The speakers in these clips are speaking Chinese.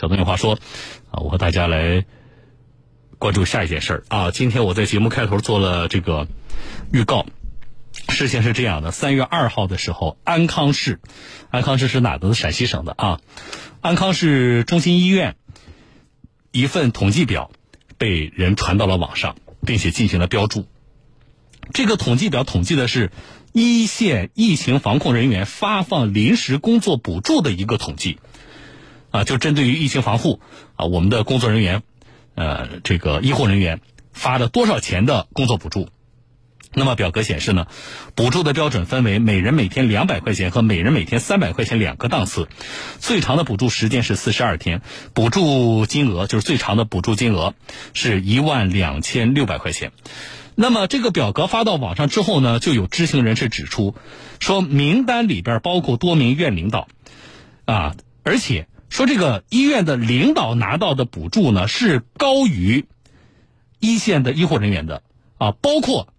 小东有话说，啊，我和大家来关注下一件事儿啊。今天我在节目开头做了这个预告，事情是这样的：三月二号的时候，安康市，安康市是哪的？陕西省的啊。安康市中心医院一份统计表被人传到了网上，并且进行了标注。这个统计表统计的是一线疫情防控人员发放临时工作补助的一个统计，啊，就针对于疫情防护啊，我们的工作人员，呃，这个医护人员发了多少钱的工作补助？那么表格显示呢，补助的标准分为每人每天两百块钱和每人每天三百块钱两个档次，最长的补助时间是四十二天，补助金额就是最长的补助金额是一万两千六百块钱。那么这个表格发到网上之后呢，就有知情人士指出，说名单里边包括多名院领导，啊，而且说这个医院的领导拿到的补助呢是高于一线的医护人员的，啊，包括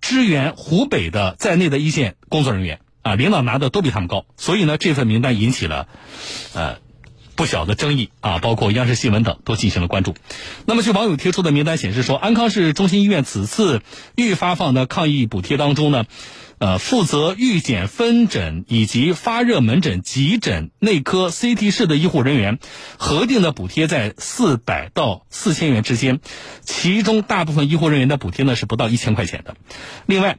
支援湖北的在内的一线工作人员，啊，领导拿的都比他们高，所以呢，这份名单引起了，呃。不小的争议啊，包括央视新闻等都进行了关注。那么，据网友贴出的名单显示说，安康市中心医院此次预发放的抗疫补贴当中呢，呃，负责预检分诊以及发热门诊、急诊、内科、CT 室的医护人员，核定的补贴在四百到四千元之间，其中大部分医护人员的补贴呢是不到一千块钱的。另外，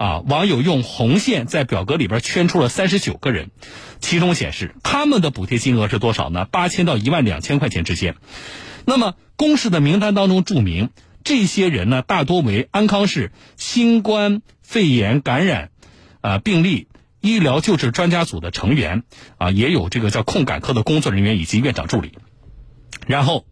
啊，网友用红线在表格里边圈出了三十九个人，其中显示他们的补贴金额是多少呢？八千到一万两千块钱之间。那么公示的名单当中注明，这些人呢大多为安康市新冠肺炎感染啊病例医疗救治专家组的成员啊，也有这个叫控感科的工作人员以及院长助理。然后，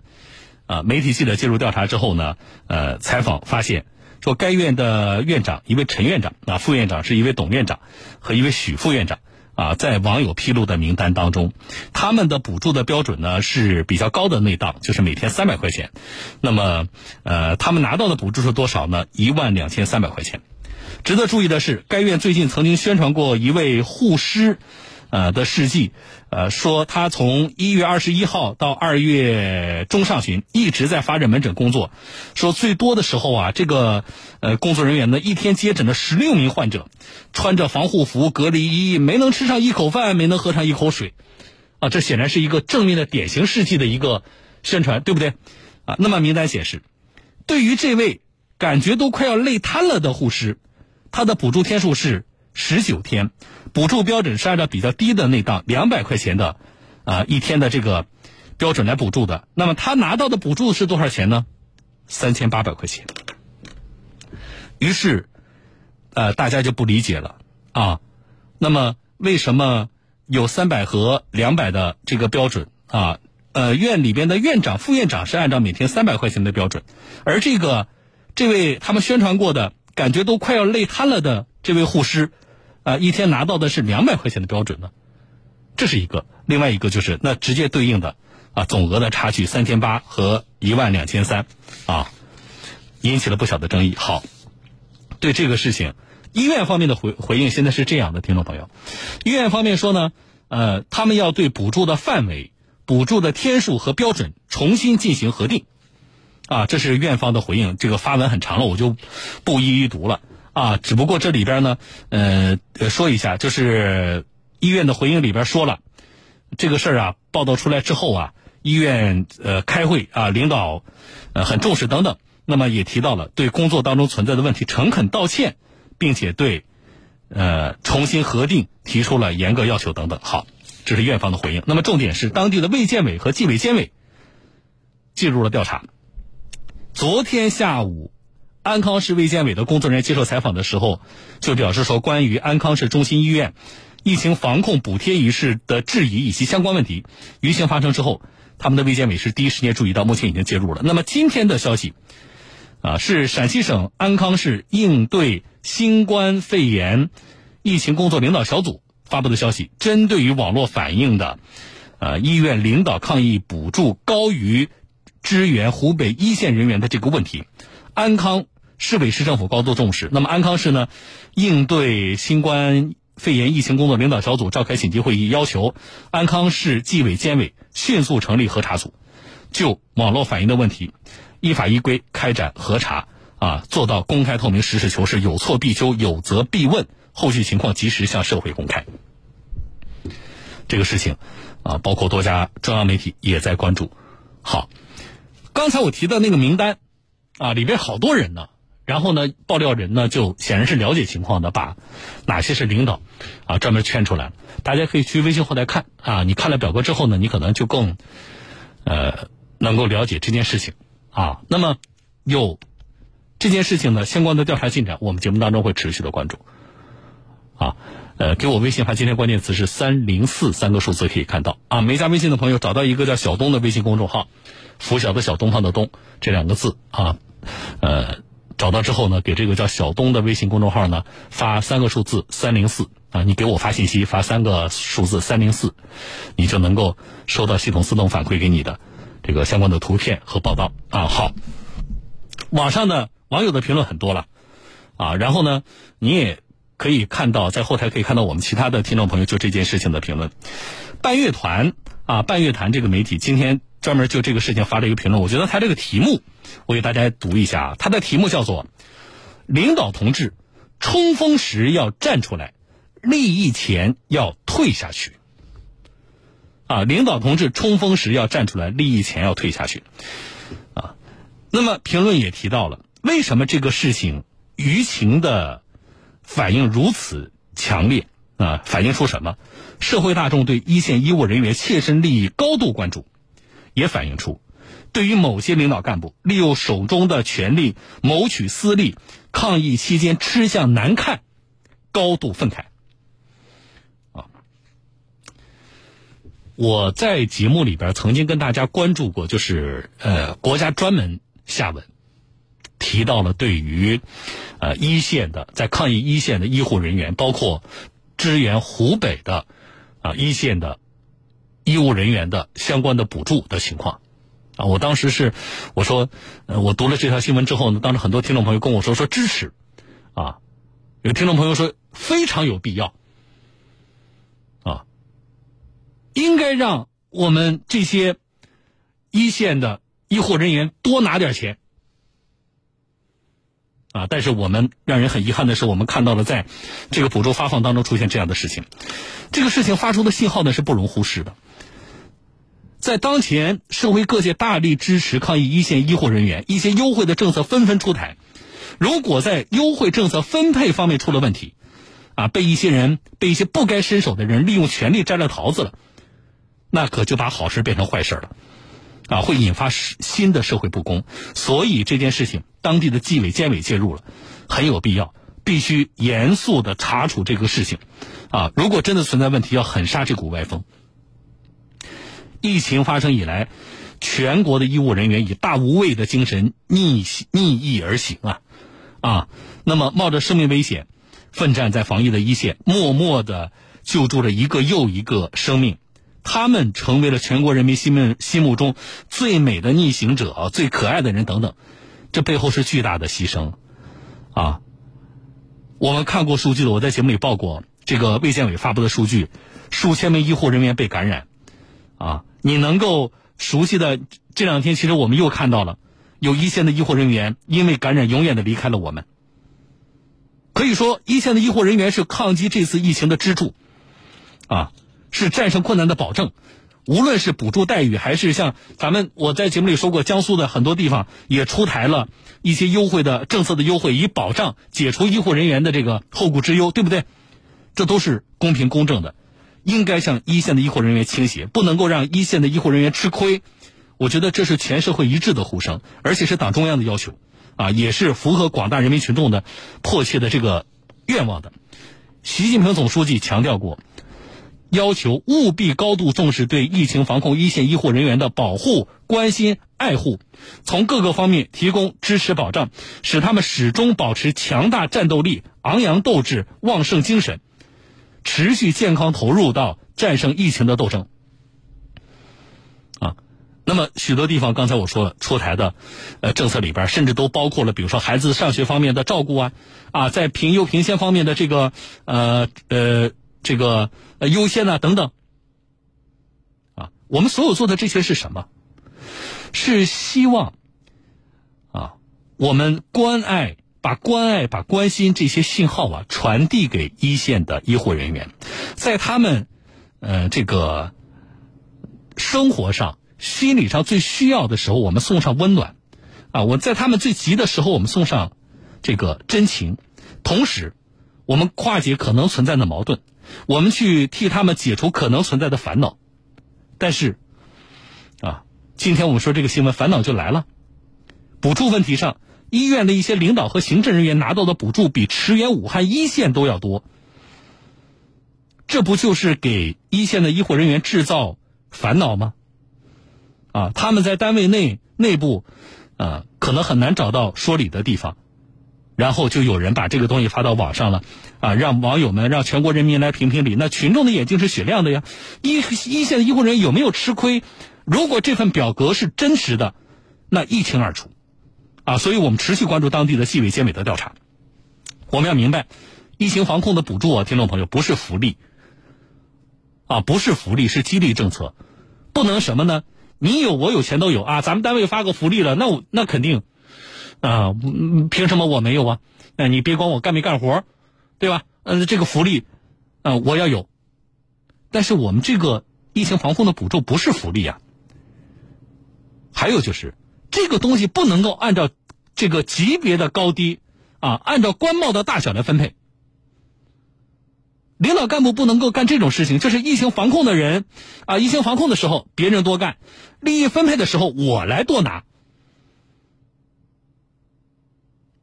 啊，媒体记者介入调查之后呢，呃，采访发现。说该院的院长一位陈院长啊，副院长是一位董院长和一位许副院长啊，在网友披露的名单当中，他们的补助的标准呢是比较高的那档，就是每天三百块钱。那么，呃，他们拿到的补助是多少呢？一万两千三百块钱。值得注意的是，该院最近曾经宣传过一位护师。呃的事迹，呃说他从一月二十一号到二月中上旬一直在发热门诊工作，说最多的时候啊，这个呃工作人员呢一天接诊了十六名患者，穿着防护服、隔离衣，没能吃上一口饭，没能喝上一口水，啊，这显然是一个正面的典型事迹的一个宣传，对不对？啊，那么名单显示，对于这位感觉都快要累瘫了的护士，他的补助天数是。十九天，补助标准是按照比较低的那档两百块钱的，啊一天的这个标准来补助的。那么他拿到的补助是多少钱呢？三千八百块钱。于是，呃，大家就不理解了啊。那么为什么有三百和两百的这个标准啊？呃，院里边的院长、副院长是按照每天三百块钱的标准，而这个这位他们宣传过的感觉都快要累瘫了的这位护师。啊，一天拿到的是两百块钱的标准呢，这是一个；另外一个就是那直接对应的啊，总额的差距三千八和一万两千三，啊，引起了不小的争议。好，对这个事情，医院方面的回回应现在是这样的，听众朋友，医院方面说呢，呃，他们要对补助的范围、补助的天数和标准重新进行核定，啊，这是院方的回应。这个发文很长了，我就不一一读了。啊，只不过这里边呢，呃，说一下，就是医院的回应里边说了，这个事儿啊，报道出来之后啊，医院呃开会啊，领导呃很重视等等，那么也提到了对工作当中存在的问题诚恳道歉，并且对呃重新核定提出了严格要求等等。好，这是院方的回应。那么重点是当地的卫健委和纪委监委介入了调查。昨天下午。安康市卫健委的工作人员接受采访的时候，就表示说，关于安康市中心医院疫情防控补贴一事的质疑以及相关问题，舆情发生之后，他们的卫健委是第一时间注意到，目前已经介入了。那么今天的消息，啊，是陕西省安康市应对新冠肺炎疫情工作领导小组发布的消息，针对于网络反映的，呃，医院领导抗疫补助高于支援湖北一线人员的这个问题，安康。市委市政府高度重视。那么安康市呢，应对新冠肺炎疫情工作领导小组召开紧急会议，要求安康市纪委监委迅速成立核查组，就网络反映的问题，依法依规开展核查，啊，做到公开透明、实事求是，有错必纠，有责必问，后续情况及时向社会公开。这个事情，啊，包括多家中央媒体也在关注。好，刚才我提的那个名单，啊，里边好多人呢。然后呢，爆料人呢就显然是了解情况的，把哪些是领导，啊，专门圈出来。大家可以去微信后台看啊。你看了表格之后呢，你可能就更，呃，能够了解这件事情啊。那么有这件事情呢相关的调查进展，我们节目当中会持续的关注。啊，呃，给我微信发今天关键词是三零四三个数字可以看到啊。没加微信的朋友找到一个叫小东的微信公众号，拂晓的小东方的东这两个字啊，呃。找到之后呢，给这个叫小东的微信公众号呢发三个数字三零四啊，你给我发信息发三个数字三零四，你就能够收到系统自动反馈给你的这个相关的图片和报道啊。好，网上呢网友的评论很多了啊，然后呢，你也可以看到在后台可以看到我们其他的听众朋友就这件事情的评论。半月团啊，半月谈这个媒体今天。专门就这个事情发了一个评论，我觉得他这个题目，我给大家读一下啊。他的题目叫做“领导同志冲锋时要站出来，利益前要退下去”。啊，领导同志冲锋时要站出来，利益前要退下去。啊，那么评论也提到了，为什么这个事情舆情的反应如此强烈啊？反映出什么？社会大众对一线医务人员切身利益高度关注。也反映出，对于某些领导干部利用手中的权力谋取私利，抗疫期间吃相难看，高度愤慨。啊，我在节目里边曾经跟大家关注过，就是呃，国家专门下文提到了对于呃一线的在抗疫一线的医护人员，包括支援湖北的啊一线的。医务人员的相关的补助的情况，啊，我当时是我说，呃，我读了这条新闻之后呢，当时很多听众朋友跟我说说支持，啊，有听众朋友说非常有必要，啊，应该让我们这些一线的医护人员多拿点钱，啊，但是我们让人很遗憾的是，我们看到了在这个补助发放当中出现这样的事情，这个事情发出的信号呢是不容忽视的。在当前社会各界大力支持抗疫一线医护人员，一些优惠的政策纷纷出台。如果在优惠政策分配方面出了问题，啊，被一些人、被一些不该伸手的人利用权力摘了桃子了，那可就把好事变成坏事了，啊，会引发新的社会不公。所以这件事情，当地的纪委监委介入了，很有必要，必须严肃的查处这个事情，啊，如果真的存在问题，要狠刹这股歪风。疫情发生以来，全国的医务人员以大无畏的精神逆逆逆而行啊啊！那么冒着生命危险，奋战在防疫的一线，默默的救助了一个又一个生命，他们成为了全国人民心目心目中最美的逆行者、最可爱的人等等。这背后是巨大的牺牲啊！我们看过数据的，我在节目里报过这个卫健委发布的数据，数千名医护人员被感染啊！你能够熟悉的这两天，其实我们又看到了有一线的医护人员因为感染，永远的离开了我们。可以说，一线的医护人员是抗击这次疫情的支柱，啊，是战胜困难的保证。无论是补助待遇，还是像咱们我在节目里说过，江苏的很多地方也出台了一些优惠的政策的优惠，以保障解除医护人员的这个后顾之忧，对不对？这都是公平公正的。应该向一线的医护人员倾斜，不能够让一线的医护人员吃亏。我觉得这是全社会一致的呼声，而且是党中央的要求，啊，也是符合广大人民群众的迫切的这个愿望的。习近平总书记强调过，要求务必高度重视对疫情防控一线医护人员的保护、关心、爱护，从各个方面提供支持保障，使他们始终保持强大战斗力、昂扬斗志、旺盛精神。持续健康投入到战胜疫情的斗争，啊，那么许多地方，刚才我说了，出台的呃政策里边，甚至都包括了，比如说孩子上学方面的照顾啊，啊，在评优评先方面的这个呃呃这个呃优先啊等等。啊，我们所有做的这些是什么？是希望啊，我们关爱，把关爱、把关心这些信号啊传递给一线的医护人员，在他们呃这个生活上。心理上最需要的时候，我们送上温暖，啊，我在他们最急的时候，我们送上这个真情，同时，我们化解可能存在的矛盾，我们去替他们解除可能存在的烦恼。但是，啊，今天我们说这个新闻，烦恼就来了。补助问题上，医院的一些领导和行政人员拿到的补助比驰援武汉一线都要多，这不就是给一线的医护人员制造烦恼吗？啊，他们在单位内内部，啊，可能很难找到说理的地方，然后就有人把这个东西发到网上了，啊，让网友们、让全国人民来评评理。那群众的眼睛是雪亮的呀，一一线的医护人员有没有吃亏？如果这份表格是真实的，那一清二楚，啊，所以我们持续关注当地的纪委监委的调查。我们要明白，疫情防控的补助啊，听众朋友不是福利，啊，不是福利，是激励政策，不能什么呢？你有我有钱都有啊！咱们单位发个福利了，那我那肯定啊，凭什么我没有啊？那你别管我干没干活，对吧？呃，这个福利啊，我要有。但是我们这个疫情防控的补助不是福利啊。还有就是这个东西不能够按照这个级别的高低啊，按照官帽的大小来分配。领导干部不能够干这种事情，这是疫情防控的人，啊，疫情防控的时候别人多干，利益分配的时候我来多拿，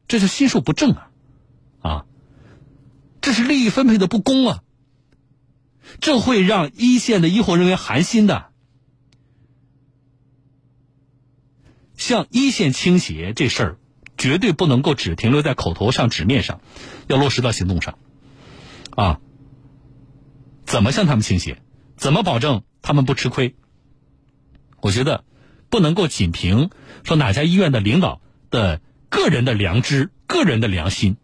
这是心术不正啊，啊，这是利益分配的不公啊，这会让一线的医护人员寒心的。向一线倾斜这事儿，绝对不能够只停留在口头上、纸面上，要落实到行动上，啊。怎么向他们倾斜？怎么保证他们不吃亏？我觉得不能够仅凭说哪家医院的领导的个人的良知、个人的良心。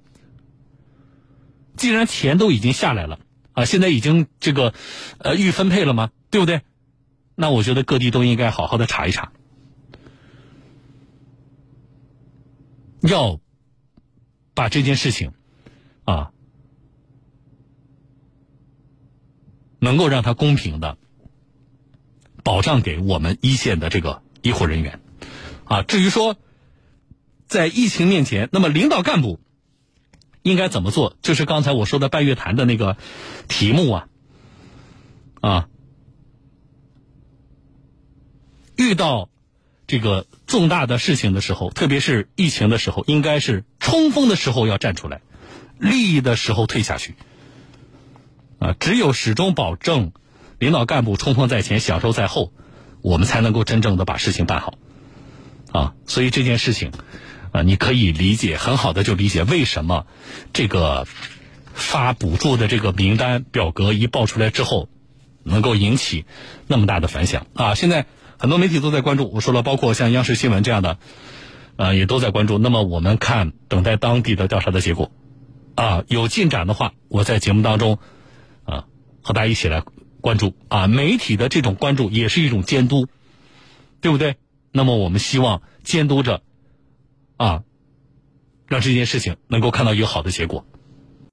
既然钱都已经下来了啊，现在已经这个呃预分配了吗？对不对？那我觉得各地都应该好好的查一查，要把这件事情啊。能够让他公平的保障给我们一线的这个医护人员，啊，至于说在疫情面前，那么领导干部应该怎么做？就是刚才我说的半月谈的那个题目啊，啊，遇到这个重大的事情的时候，特别是疫情的时候，应该是冲锋的时候要站出来，利益的时候退下去。啊，只有始终保证领导干部冲锋在前，享受在后，我们才能够真正的把事情办好。啊，所以这件事情，啊，你可以理解，很好的就理解为什么这个发补助的这个名单表格一报出来之后，能够引起那么大的反响。啊，现在很多媒体都在关注，我说了，包括像央视新闻这样的，啊，也都在关注。那么我们看，等待当地的调查的结果。啊，有进展的话，我在节目当中。啊和大家一起来关注啊！媒体的这种关注也是一种监督，对不对？那么我们希望监督着，啊，让这件事情能够看到一个好的结果。